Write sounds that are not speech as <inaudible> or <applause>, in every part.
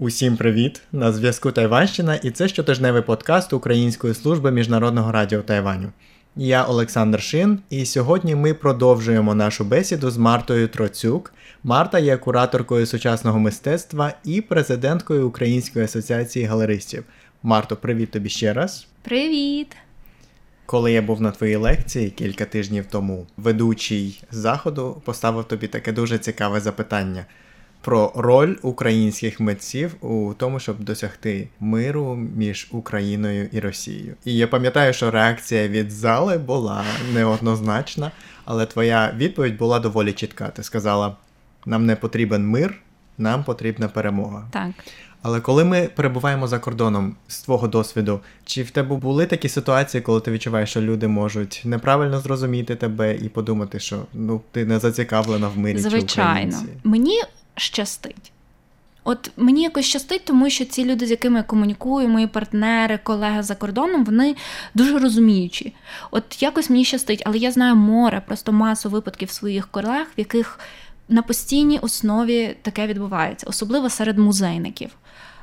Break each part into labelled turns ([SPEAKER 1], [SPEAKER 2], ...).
[SPEAKER 1] Усім привіт! На зв'язку Тайванщина, і це щотижневий подкаст Української служби міжнародного радіо Тайваню. Я Олександр Шин, і сьогодні ми продовжуємо нашу бесіду з Мартою Троцюк. Марта є кураторкою сучасного мистецтва і президенткою Української асоціації галеристів. Марто, привіт тобі ще раз.
[SPEAKER 2] Привіт!
[SPEAKER 1] Коли я був на твоїй лекції кілька тижнів тому, ведучий заходу поставив тобі таке дуже цікаве запитання про роль українських митців у тому, щоб досягти миру між Україною і Росією. І я пам'ятаю, що реакція від зали була неоднозначна, але твоя відповідь була доволі чітка. Ти сказала: нам не потрібен мир, нам потрібна перемога.
[SPEAKER 2] Так.
[SPEAKER 1] Але коли ми перебуваємо за кордоном з твого досвіду, чи в тебе були такі ситуації, коли ти відчуваєш, що люди можуть неправильно зрозуміти тебе і подумати, що ну ти не зацікавлена в мирі?
[SPEAKER 2] Звичайно,
[SPEAKER 1] чи українці?
[SPEAKER 2] мені щастить. От мені якось щастить, тому що ці люди, з якими я комунікую, мої партнери, колеги за кордоном, вони дуже розуміючі. От якось мені щастить, але я знаю море, просто масу випадків своїх колег, в яких на постійній основі таке відбувається, особливо серед музейників.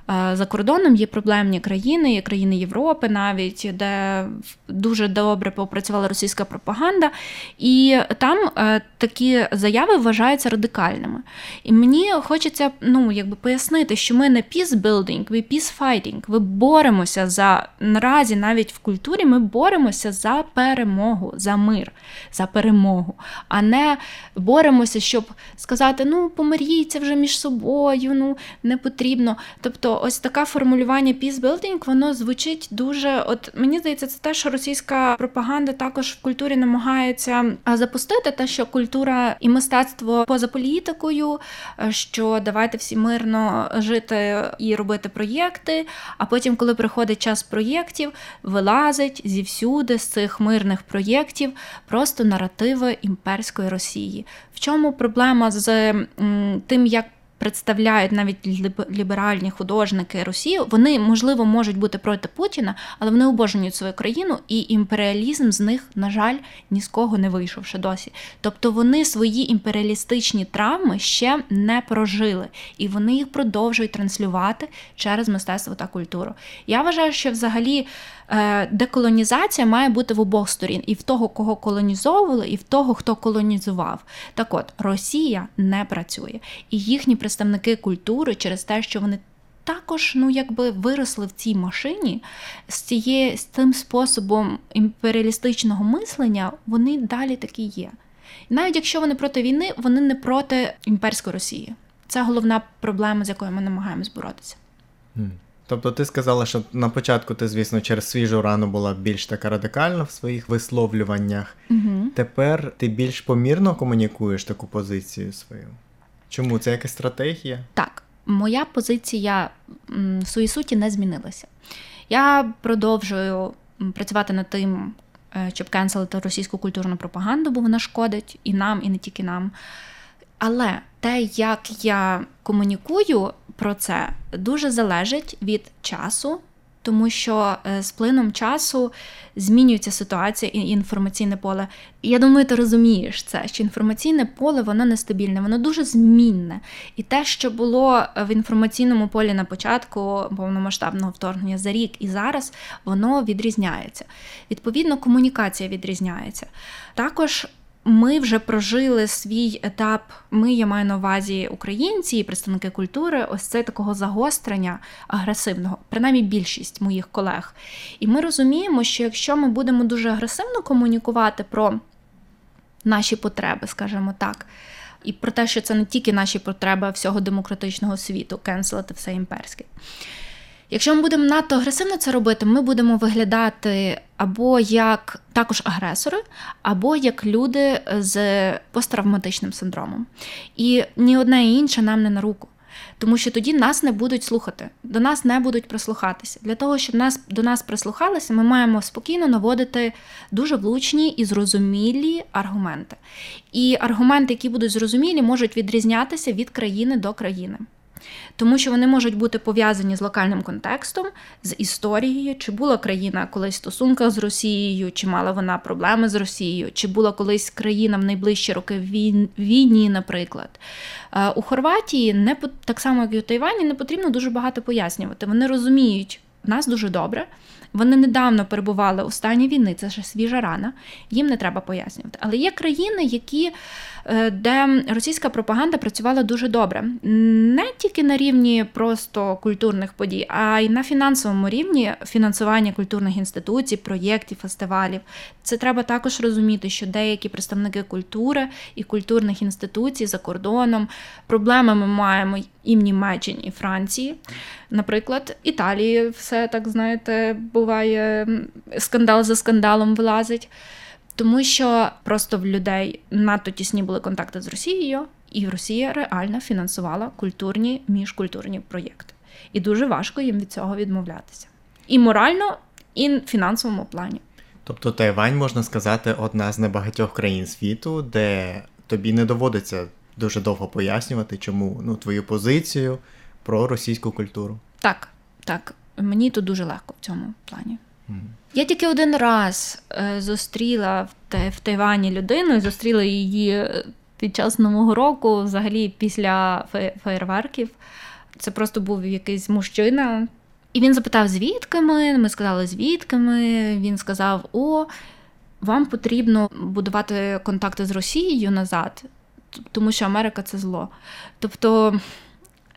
[SPEAKER 2] Е, за кордоном є проблемні країни, є країни Європи, навіть де дуже добре попрацювала російська пропаганда, і там е, такі заяви вважаються радикальними. І мені хочеться ну, якби пояснити, що ми не peace-building, ми peace-fighting. Ми боремося за наразі, навіть в культурі, ми боремося за перемогу, за мир, за перемогу, а не боремося, щоб сказати: ну, помиріться вже між собою, ну не потрібно. Тобто ось таке формулювання peace-building, воно звучить дуже. От мені здається, це те, що російська пропаганда також в культурі намагається запустити, те, що культура і мистецтво поза політикою, е, що давайте всі мирно жити і робити проєкти. А потім, коли приходить час проєктів, вилазить зівсюди з цих мирних проєктів просто наративи імперської Росії. В чому проблема з тим, як представляють навіть ліберальні художники Росію, вони можливо можуть бути проти Путіна, але вони обожнюють свою країну, і імперіалізм з них, на жаль, ні з кого не вийшов ще досі. Тобто вони свої імперіалістичні травми ще не прожили, і вони їх продовжують транслювати через мистецтво та культуру. Я вважаю, що взагалі. Е, деколонізація має бути в обох сторін, і в того, кого колонізовували, і в того, хто колонізував. Так от Росія не працює, і їхні представники культури через те, що вони. Також, ну якби виросли в цій машині з цією з тим способом імперіалістичного мислення, вони далі такі є. Навіть якщо вони проти війни, вони не проти імперської Росії. Це головна проблема, з якою ми намагаємось боротися.
[SPEAKER 1] Тобто ти сказала, що на початку ти, звісно, через свіжу рану була більш така радикальна в своїх висловлюваннях.
[SPEAKER 2] Угу.
[SPEAKER 1] Тепер ти більш помірно комунікуєш таку позицію свою. Чому це якась стратегія?
[SPEAKER 2] Так, моя позиція в своїй суті не змінилася. Я продовжую працювати над тим, е, щоб кенселити російську культурну пропаганду, бо вона шкодить і нам, і не тільки нам. Але те, як я комунікую про це, дуже залежить від часу, тому що е, з плином часу змінюється ситуація і інформаційне поле. Я думаю, ти розумієш це, що інформаційне поле воно нестабільне, воно дуже змінне. І те, що було в інформаційному полі на початку повномасштабного вторгнення за рік і зараз, воно відрізняється. Відповідно, комунікація відрізняється. Також ми вже прожили свій етап. Ми я маю на увазі українці і представники культури. Ось це такого загострення агресивного, принаймні більшість моїх колег. І ми розуміємо, що якщо ми будемо дуже агресивно комунікувати про наші потреби, скажімо так. І про те, що це не тільки наші потреби всього демократичного світу, кенселити все імперське. Якщо ми будемо надто агресивно це робити, ми будемо виглядати або як також агресори, або як люди з посттравматичним синдромом. І ні одне і інше нам не на руку. Тому що тоді нас не будуть слухати, до нас не будуть прислухатися. Для того, щоб нас до нас прислухалися, ми маємо спокійно наводити дуже влучні і зрозумілі аргументи. І аргументи, які будуть зрозумілі, можуть відрізнятися від країни до країни. Тому що вони можуть бути пов'язані з локальним контекстом, з історією, чи була країна колись в стосунках з Росією, чи мала вона проблеми з Росією, чи була колись країна в найближчі роки в війні, наприклад. Е, у Хорватії не так само, як і у Тайвані, не потрібно дуже багато пояснювати. Вони розуміють нас дуже добре. Вони недавно перебували у стані війни, це ще свіжа рана, їм не треба пояснювати. Але є країни, які де російська пропаганда працювала дуже добре, не тільки на рівні просто культурних подій, а й на фінансовому рівні фінансування культурних інституцій, проєктів, фестивалів. Це треба також розуміти, що деякі представники культури і культурних інституцій за кордоном проблеми ми маємо і в Німеччині, і Франції. Наприклад, Італії все так знаєте, буває скандал за скандалом вилазить. Тому що просто в людей надто тісні були контакти з Росією, і Росія реально фінансувала культурні міжкультурні проєкти. І дуже важко їм від цього відмовлятися. І морально, і в фінансовому плані.
[SPEAKER 1] Тобто Тайвань, можна сказати, одна з небагатьох країн світу, де тобі не доводиться дуже довго пояснювати, чому ну, твою позицію про російську культуру.
[SPEAKER 2] Так, так. Мені тут дуже легко в цьому плані. Я тільки один раз е, зустріла в Тайвані людину, зустріла її е, під час Нового року, взагалі після феєрверків. Це просто був якийсь мужчина. І він запитав, звідки ми. Ми сказали, звідки ми. Він сказав: О, вам потрібно будувати контакти з Росією назад, тому що Америка це зло. Тобто.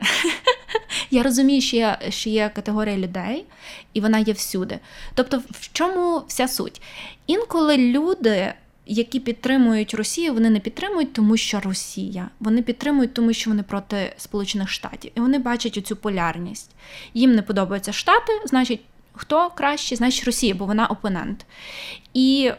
[SPEAKER 2] <laughs> Я розумію, що є, що є категорія людей, і вона є всюди. Тобто, в чому вся суть? Інколи люди. Які підтримують Росію, вони не підтримують, тому що Росія. Вони підтримують, тому що вони проти Сполучених Штатів. І вони бачать оцю полярність. Їм не подобаються Штати, значить, хто краще, значить Росія, бо вона опонент. І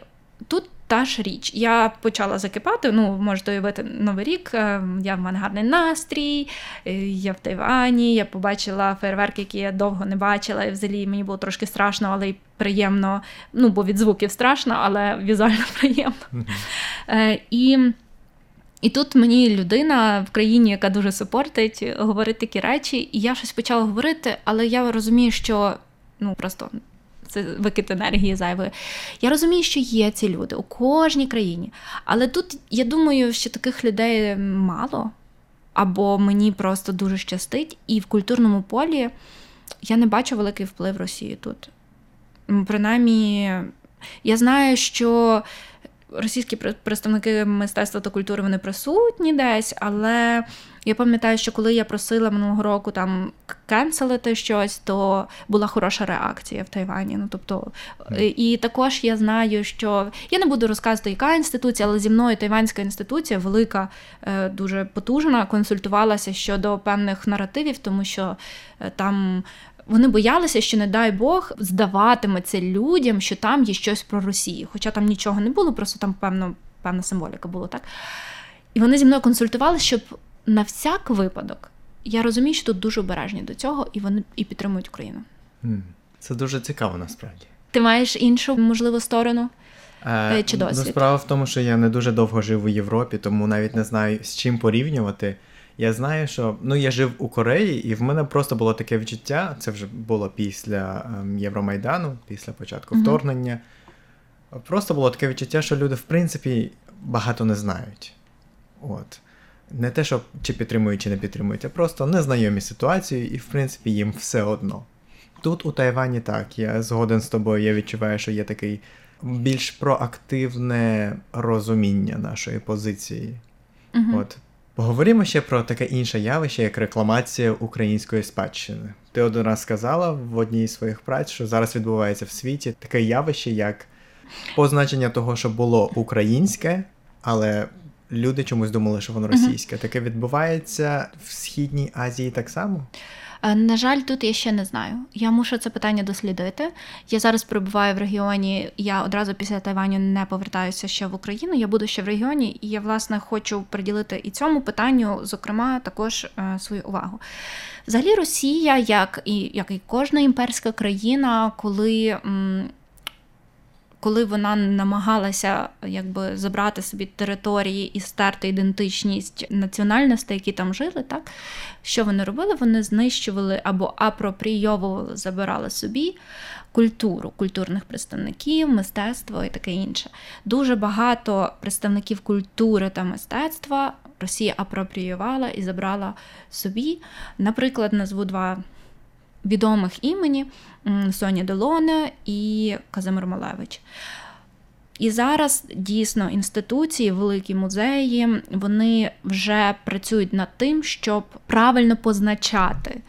[SPEAKER 2] тут та ж річ. Я почала закипати. Ну, можете уявити новий рік. Е, я в мене гарний настрій, е, я в Тайвані, я побачила фейерверки, які я довго не бачила. І взагалі мені було трошки страшно, але й приємно. Ну, бо від звуків страшно, але візуально <laughs> приємно. Mm-hmm. І і тут мені людина в країні, яка дуже супортить, говорить такі речі, і я щось почала говорити, але я розумію, що ну просто це викид енергії зайвої. Я розумію, що є ці люди у кожній країні. Але тут я думаю, що таких людей мало, або мені просто дуже щастить, і в культурному полі я не бачу великий вплив Росії тут. Принаймні, я знаю, що російські представники мистецтва та культури вони присутні десь, але я пам'ятаю, що коли я просила минулого року там кенселити щось, то була хороша реакція в Тайвані. Ну тобто, і також я знаю, що я не буду розказувати, яка інституція, але зі мною Тайванська інституція велика, е, дуже потужна, консультувалася щодо певних наративів, тому що е, там. Вони боялися, що, не дай Бог, здаватиметься людям, що там є щось про Росію. Хоча там нічого не було, просто там певно, певна символіка була так. І вони зі мною консультували, щоб на всяк випадок я розумію, що тут дуже обережні до цього, і вони і підтримують Україну.
[SPEAKER 1] Це дуже цікаво насправді.
[SPEAKER 2] Ти маєш іншу можливу сторону? Е, чи досвід?
[SPEAKER 1] Ну, справа в тому, що я не дуже довго жив у Європі, тому навіть не знаю з чим порівнювати. Я знаю, що ну я жив у Кореї, і в мене просто було таке відчуття. Це вже було після ем, Євромайдану, після початку mm-hmm. вторгнення. Просто було таке відчуття, що люди, в принципі, багато не знають. От. Не те, що чи підтримують, чи не підтримують, а просто незнайомі ситуації, і, в принципі, їм все одно. Тут у Тайвані так, я згоден з тобою, я відчуваю, що є такий більш проактивне розуміння нашої позиції. Uh-huh. От. Поговоримо ще про таке інше явище, як рекламація української спадщини. Ти один раз сказала в одній з своїх праць, що зараз відбувається в світі таке явище, як позначення того, що було українське, але люди чомусь думали, що воно російське. Uh-huh. Таке відбувається в Східній Азії так само.
[SPEAKER 2] Е, на жаль, тут я ще не знаю. Я мушу це питання дослідити. Я зараз перебуваю в регіоні. Я одразу після Тайваню не повертаюся ще в Україну. Я буду ще в регіоні, і я власне хочу приділити і цьому питанню, зокрема, також е, свою увагу. Взагалі, Росія, як і як і кожна імперська країна, коли м, коли вона намагалася якби забрати собі території і стерти ідентичність національностей, які там жили, так що вони робили? Вони знищували або апропрійовували, забирали собі культуру, культурних представників, мистецтво і таке інше. Дуже багато представників культури та мистецтва Росія апропріювала і забрала собі. Наприклад, назву два відомих імені Соня Делоне і Казимир Малевич. І зараз дійсно інституції, великі музеї, вони вже працюють над тим, щоб правильно позначати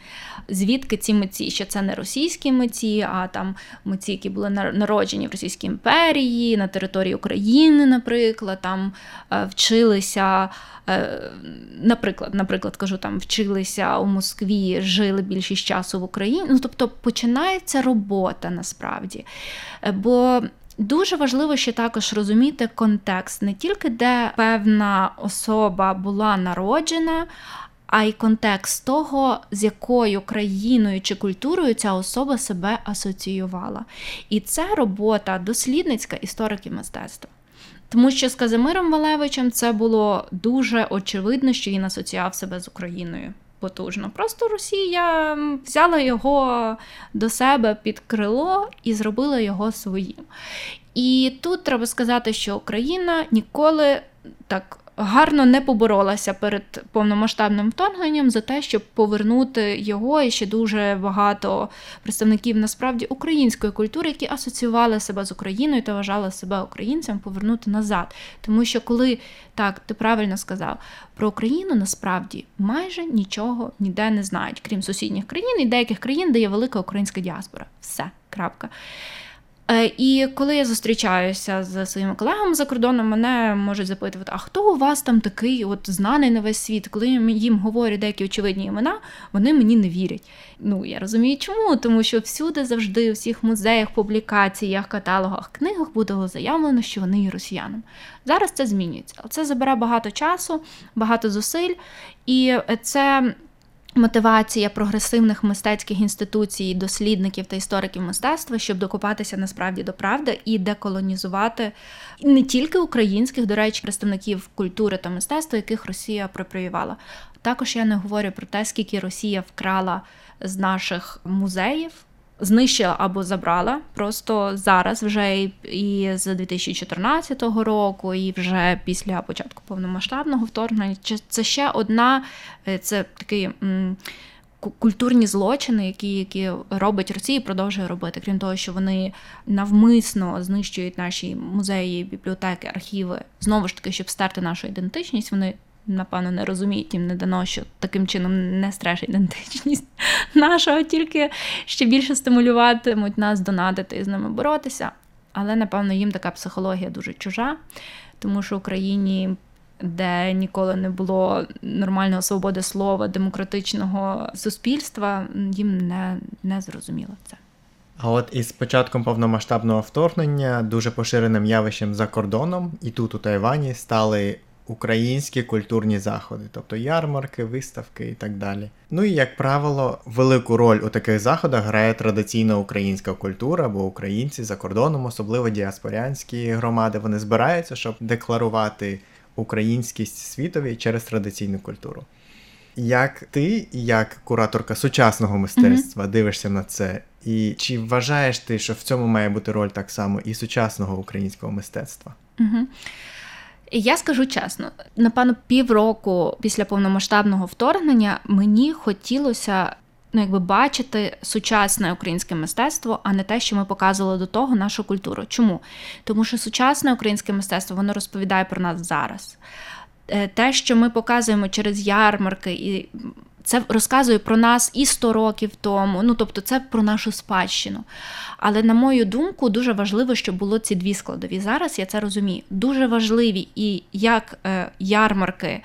[SPEAKER 2] звідки ці митці, що це не російські митці, а там митці, які були народжені в Російській імперії, на території України, наприклад, там е, вчилися. Е, наприклад, наприклад, кажу, там вчилися у Москві, жили більшість часу в Україні. Ну, тобто починається робота насправді. Е, бо дуже важливо ще також розуміти контекст, не тільки де певна особа була народжена, а й контекст того, з якою країною чи культурою ця особа себе асоціювала. І це робота дослідницька істориків мистецтва. Тому що з Казимиром Валевичем це було дуже очевидно, що він асоціював себе з Україною потужно. Просто Росія взяла його до себе під крило і зробила його своїм. І тут треба сказати, що Україна ніколи так гарно не поборолася перед повномасштабним вторгненням за те, щоб повернути його і ще дуже багато представників насправді української культури, які асоціювали себе з Україною та вважали себе українцем, повернути назад. Тому що коли так ти правильно сказав, про Україну насправді майже нічого ніде не знають, крім сусідніх країн і деяких країн, де є велика українська діаспора. Все, крапка. Е, і коли я зустрічаюся з своїми колегами за кордоном, мене можуть запитувати, а хто у вас там такий от знаний на весь світ? Коли їм говорю деякі очевидні імена, вони мені не вірять. Ну я розумію, чому, тому що всюди завжди, у всіх музеях, публікаціях, каталогах, книгах буде заявлено, що вони є росіянами. Зараз це змінюється, але це забере багато часу, багато зусиль, і це. Мотивація прогресивних мистецьких інституцій, дослідників та істориків мистецтва, щоб докопатися насправді до правди і деколонізувати не тільки українських, до речі, представників культури та мистецтва, яких Росія апропріювала. Також я не говорю про те, скільки Росія вкрала з наших музеїв знищила або забрала. Просто зараз, вже і з 2014 року, і вже після початку повномасштабного вторгнення, це ще одна, е, це такий. Культурні злочини, які які робить Росія, продовжує робити, крім того, що вони навмисно знищують наші музеї, бібліотеки, архіви знову ж таки, щоб стерти нашу ідентичність. Вони напевно, не розуміють, їм не дано, що таким чином не стреш ідентичність <laughs> нашого, тільки ще більше стимулюватимуть нас донатити і з ними боротися. Але, напевно, їм така психологія дуже чужа, тому що в Україні. Де ніколи не було нормальної свободи слова, демократичного суспільства, їм не не зрозуміло це.
[SPEAKER 1] А от із початком повномасштабного вторгнення дуже поширеним явищем за кордоном, і тут у Тайвані стали українські культурні заходи, тобто ярмарки, виставки і так далі. Ну і як правило, велику роль у таких заходах грає традиційна українська культура, бо українці за кордоном, особливо діаспорянські громади, вони збираються, щоб декларувати українськість світові через традиційну культуру. Як ти, як кураторка сучасного мистецтва, mm-hmm. дивишся на це? І чи вважаєш ти, що в цьому має бути роль так само і сучасного українського мистецтва?
[SPEAKER 2] Mm-hmm. Я скажу чесно, напевно, півроку після повномасштабного вторгнення мені хотілося ну, якби бачити сучасне українське мистецтво, а не те, що ми показували до того нашу культуру. Чому? Тому що сучасне українське мистецтво воно розповідає про нас зараз. Е, те, що ми показуємо через ярмарки і це розказує про нас і 100 років тому, ну тобто це про нашу спадщину. Але, на мою думку, дуже важливо, щоб було ці дві складові. Зараз я це розумію. Дуже важливі і як е, ярмарки.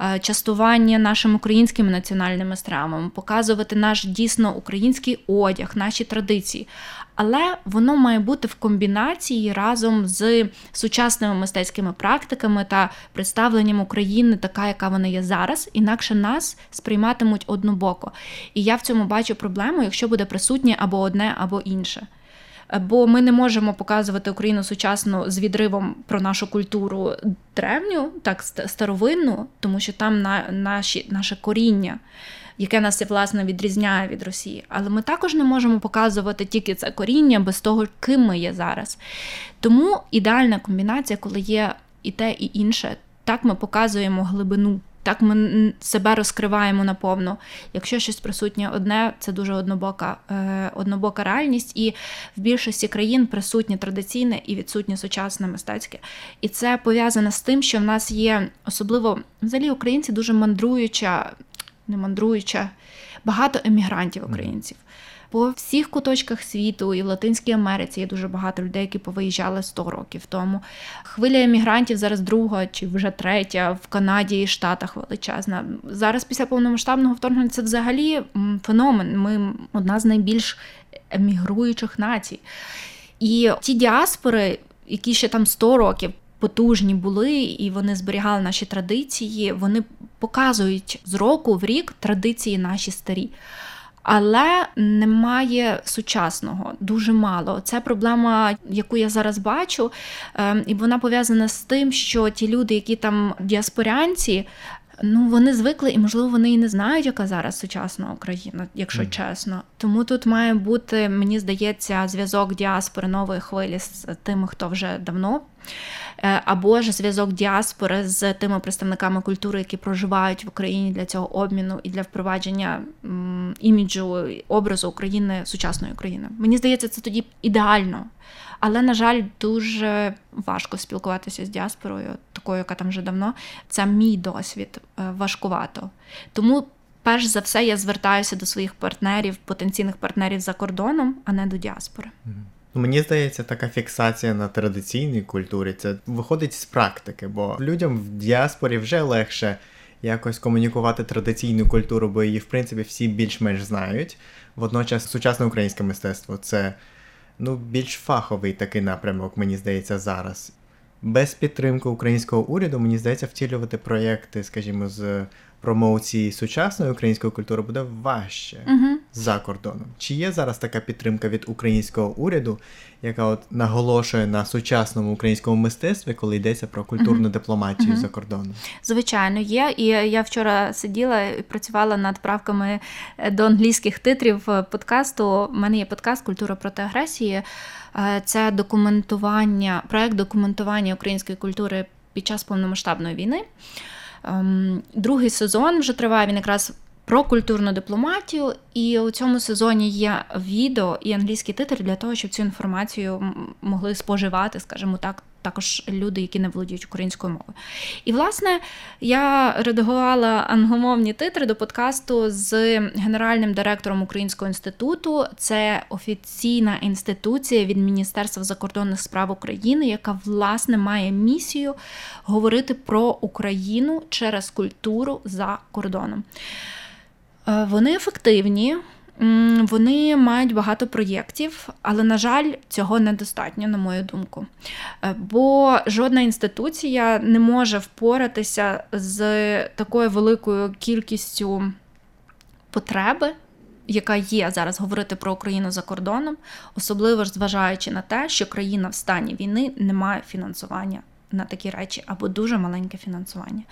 [SPEAKER 2] Е, частування нашим українськими національними стравами, показувати наш дійсно український одяг, наші традиції. Але воно має бути в комбінації разом з сучасними мистецькими практиками та представленням України, така, яка вона є зараз, інакше нас сприйматимуть однобоко. І я в цьому бачу проблему, якщо буде присутнє або одне, або інше. Бо ми не можемо показувати Україну сучасну з відривом про нашу культуру древню, так старовинну, тому що там на наші, наше коріння. Яке нас власне відрізняє від Росії, але ми також не можемо показувати тільки це коріння без того, ким ми є зараз. Тому ідеальна комбінація, коли є і те, і інше, так ми показуємо глибину так ми себе розкриваємо наповну. Якщо щось присутнє одне, це дуже однобока е, однобока реальність, і в більшості країн присутнє традиційне і відсутнє сучасне мистецьке. І це пов'язано з тим, що в нас є особливо взагалі українці дуже мандруюча, не мандруюча, багато емігрантів українців. По всіх куточках світу і в Латинській Америці є дуже багато людей, які повиїжджали 100 років тому. Хвиля емігрантів зараз друга чи вже третя в Канаді і Штатах величезна. Зараз після повномасштабного вторгнення це взагалі феномен. Ми одна з найбільш емігруючих націй. І ті діаспори, які ще там 100 років. Потужні були, і вони зберігали наші традиції. Вони показують з року в рік традиції наші старі але немає сучасного, дуже мало. Це проблема, яку я зараз бачу, ем, і вона пов'язана з тим, що ті люди, які там діаспорянці. Ну, вони звикли, і можливо вони і не знають, яка зараз сучасна Україна, якщо mm. чесно. Тому тут має бути, мені здається, зв'язок діаспори нової хвилі з тими, хто вже давно або ж зв'язок діаспори з тими представниками культури, які проживають в Україні для цього обміну і для впровадження іміджу образу України сучасної України. Мені здається, це тоді ідеально. Але, на жаль, дуже важко спілкуватися з діаспорою, такою, яка там вже давно. Це мій досвід е, важкувато. Тому, перш за все, я звертаюся до своїх партнерів, потенційних партнерів за кордоном, а не до діаспори.
[SPEAKER 1] Мені здається, така фіксація на традиційній культурі це виходить з практики, бо людям в діаспорі вже легше якось комунікувати традиційну культуру, бо її, в принципі, всі більш-менш знають. Водночас, сучасне українське мистецтво це ну, більш фаховий такий напрямок, мені здається, зараз. Без підтримки українського уряду, мені здається, втілювати проєкти, скажімо, з промоції сучасної української культури буде важче uh за кордоном. Чи є зараз така підтримка від українського уряду, яка от наголошує на сучасному українському мистецтві, коли йдеться про культурну uh дипломатію uh за кордоном?
[SPEAKER 2] Звичайно, є. І я вчора сиділа і працювала над правками до англійських титрів подкасту. У мене є подкаст Культура проти агресії. Е, це документування, проект документування української культури під час повномасштабної війни. Ем, другий сезон вже триває він якраз про культурну дипломатію, і у цьому сезоні є відео і англійський титр для того, щоб цю інформацію могли споживати, скажімо так, також люди, які не володіють українською мовою. І, власне, я редагувала англомовні титри до подкасту з генеральним директором Українського інституту. Це офіційна інституція від Міністерства закордонних справ України, яка власне має місію говорити про Україну через культуру за кордоном. Е, вони ефективні. Вони мають багато проєктів, але, на жаль, цього недостатньо, на мою думку. Е, бо жодна інституція не може впоратися з такою великою кількістю потреби, яка є зараз говорити про Україну за кордоном, особливо ж зважаючи на те, що країна в стані війни не має фінансування на такі речі або дуже маленьке фінансування.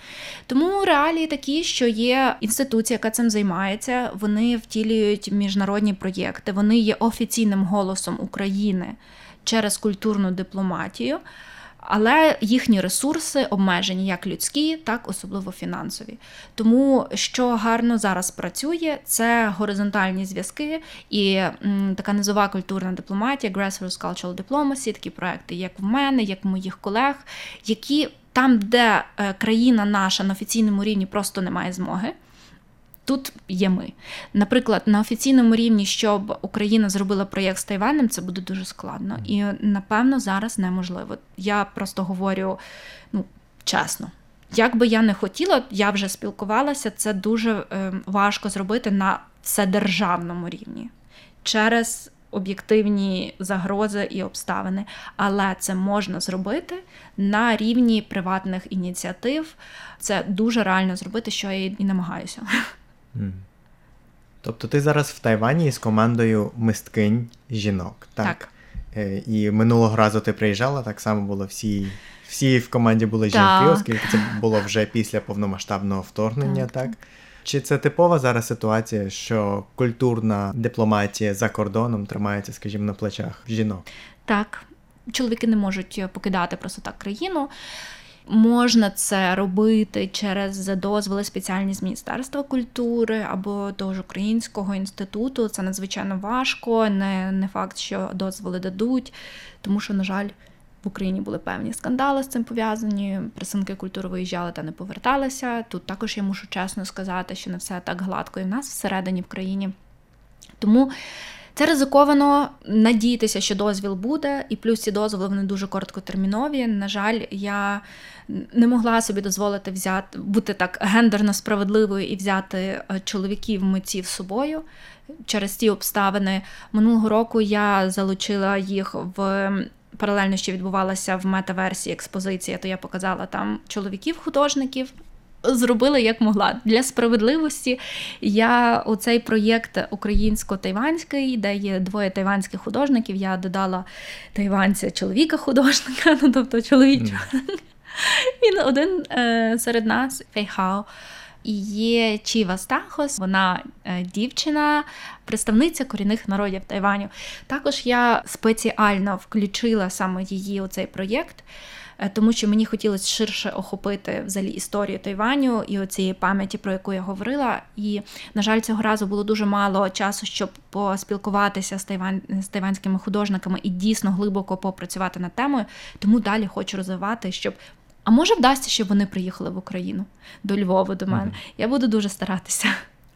[SPEAKER 2] Тому реалії такі, що є інституція, яка цим займається, вони втілюють міжнародні проєкти, вони є офіційним голосом України через культурну дипломатію але їхні ресурси обмежені як людські, так особливо фінансові. Тому що гарно зараз працює, це горизонтальні зв'язки і така низова культурна дипломатія, Grassroots Cultural Diplomacy, такі проекти, як в мене, як в моїх колег, які там, де е, країна наша на офіційному рівні просто не має змоги. Тут є ми. Наприклад, на офіційному рівні, щоб Україна зробила проєкт з Тайванем, це буде дуже складно. І напевно зараз неможливо. Я просто говорю ну, чесно. Як би я не хотіла, я вже спілкувалася, це дуже е, важко зробити на вседержавному рівні через об'єктивні загрози і обставини. Але це можна зробити на рівні приватних ініціатив. Це дуже реально зробити, що я і намагаюся.
[SPEAKER 1] Тобто ти зараз в Тайвані з командою мисткинь жінок. Так.
[SPEAKER 2] так.
[SPEAKER 1] Е, і минулого разу ти приїжджала, так само було всі. Всі в команді були жінки,
[SPEAKER 2] Так.
[SPEAKER 1] оскільки це було вже після повномасштабного вторгнення,
[SPEAKER 2] Так,
[SPEAKER 1] так? Чи це типова зараз ситуація, що культурна дипломатія за кордоном тримається, скажімо, на плечах жінок?
[SPEAKER 2] Так, чоловіки не можуть покидати просто так країну. Можна це робити через дозволи спеціальні з Міністерства культури або того ж Українського інституту. Це надзвичайно важко. Не, не факт, що дозволи дадуть, тому що, на жаль, в Україні були певні скандали з цим пов'язані. Представники культури виїжджали та не поверталися. Тут також я мушу чесно сказати, що не все так гладко і в нас всередині в країні. Тому це ризиковано надіятися, що дозвіл буде, і плюс ці дозволи вони дуже короткотермінові. На жаль, я не могла собі дозволити взяти бути так гендерно справедливою і взяти е, чоловіків митців з собою через ті обставини. Минулого року я залучила їх в. Паралельно ще відбувалася в мета-версії експозиція, то я показала там чоловіків-художників, зробила як могла для справедливості. Я у цей проєкт українсько-тайванський, де є двоє тайванських художників. Я додала тайванця чоловіка-художника, ну тобто чоловічого. <laughs> Він один е, серед нас, Фейхао. І є Чіва Стахос, вона е, дівчина, представниця корінних народів Тайваню. Також я спеціально включила саме її у цей проєкт, тому що мені хотілося ширше охопити взагалі історію Тайваню і оцієї пам'яті, про яку я говорила. І, на жаль, цього разу було дуже мало часу, щоб поспілкуватися з, тайвань, з тайванськими художниками і дійсно глибоко попрацювати над темою. Тому далі хочу розвивати, щоб. А може вдасться, щоб вони приїхали в Україну до Львова до мене.
[SPEAKER 1] Мгм.
[SPEAKER 2] Я буду дуже старатися.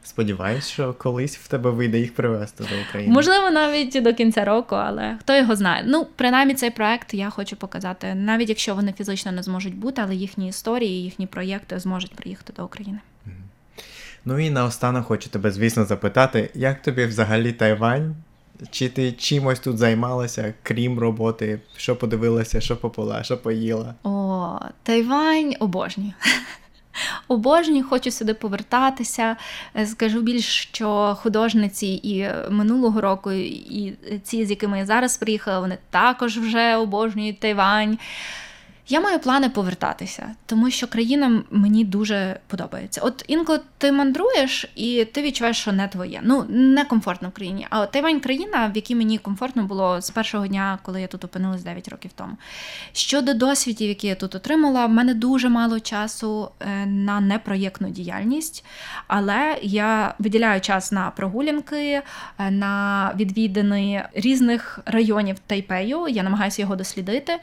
[SPEAKER 1] Сподіваюсь, що колись в тебе вийде їх привезти до України.
[SPEAKER 2] Можливо, навіть до кінця року, але хто його знає. Ну, принаймні, цей проект я хочу показати, навіть якщо вони фізично не зможуть бути, але їхні історії, їхні проєкти зможуть приїхати до України.
[SPEAKER 1] Ну і наостанок хочу тебе, звісно, запитати, як тобі взагалі Тайвань? Чи ти чимось тут займалася, крім роботи? Що подивилася, що попила, що поїла?
[SPEAKER 2] О, Тайвань обожнюю. Обожнюю, хочу сюди повертатися. Е, Скажу більш, що художниці і минулого року, і ці, з якими я зараз приїхала, вони також вже обожнюють Тайвань. Я маю плани повертатися, тому що країна мені дуже подобається. От інколи ти мандруєш і ти відчуваєш, що не твоє. Ну, не комфортно в країні. А от Тайвань країна, в якій мені комфортно було з першого дня, коли я тут опинилась 9 років тому. Щодо досвідів, які я тут отримала, в мене дуже мало часу е, на непроєктну діяльність, але я виділяю час на прогулянки, е, на відвідини різних районів Тайпею. Я намагаюся його дослідити.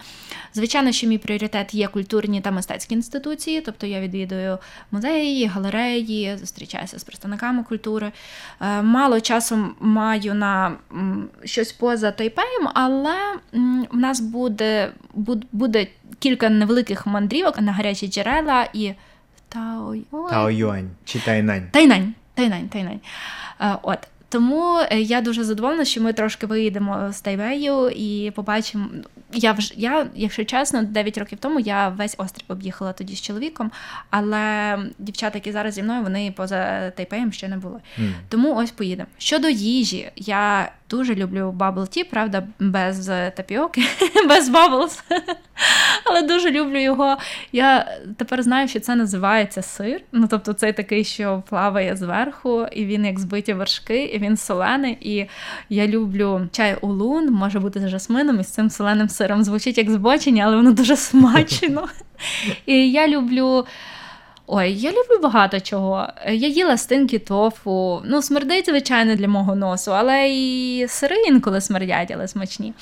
[SPEAKER 2] Звичайно, що мій пріоритет є культурні та мистецькі інституції, тобто я відвідую музеї, галереї, зустрічаюся з представниками культури. Е, Мало часу маю на щось поза Тайпеєм, але в нас буде, буде кілька невеликих мандрівок на гарячі джерела і Тао...
[SPEAKER 1] Тао Юань чи Тайнань?
[SPEAKER 2] Тайнань, Тайнань, Тайнань. Е, От. Тому е, я дуже задоволена, що ми трошки виїдемо з Тайвею і побачимо. Я вже я, якщо чесно, 9 років тому я весь острів об'їхала тоді з чоловіком, але дівчата, які зараз зі мною, вони поза Тайпеєм ще не були.
[SPEAKER 1] М.
[SPEAKER 2] Тому ось поїдемо. Щодо їжі, я дуже люблю bubble tea, правда, без е, тапіоки, <laughs> без bubbles. Але дуже люблю його. Я тепер знаю, що це називається сир. Ну, тобто, цей такий, що плаває зверху, і він як збиті вершки, і він солений. І я люблю чай улун, може бути з жасмином і з цим соленим сиром. Звучить як збочення, але воно дуже смачно. <laughs> І я люблю. Ой, я люблю багато чого. Я їла стинки тофу. Ну, смердить, звичайно, для мого носу, але і сири інколи смердять, але смачні.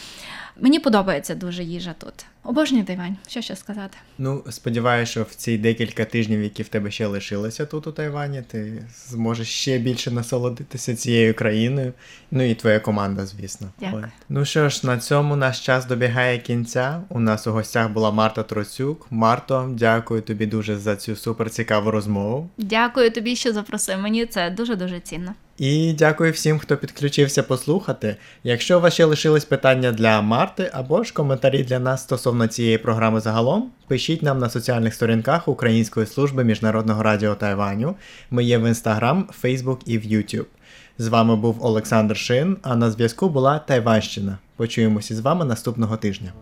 [SPEAKER 2] Мені подобається дуже їжа тут. Обожнюю Тайвань. Що ще сказати?
[SPEAKER 1] Ну, сподіваюся, що в ці декілька тижнів, які в тебе ще лишилися тут у Тайвані, ти зможеш ще більше насолодитися цією країною. Ну і твоя команда, звісно.
[SPEAKER 2] Дякую.
[SPEAKER 1] Ну що ж, на цьому наш час добігає кінця. У нас у гостях була Марта Троцюк. Марто, дякую тобі дуже за цю суперцікаву розмову.
[SPEAKER 2] Дякую тобі, що запросив. Мені це дуже дуже цінно.
[SPEAKER 1] І дякую всім, хто підключився послухати. Якщо у вас ще лишились питання для Марти або ж коментарі для нас стосовно цієї програми загалом, пишіть нам на соціальних сторінках Української служби Міжнародного радіо Тайваню. Ми є в Instagram, Facebook і в YouTube. З вами був Олександр Шин, а на зв'язку була Тайванщина. Почуємося з вами наступного тижня.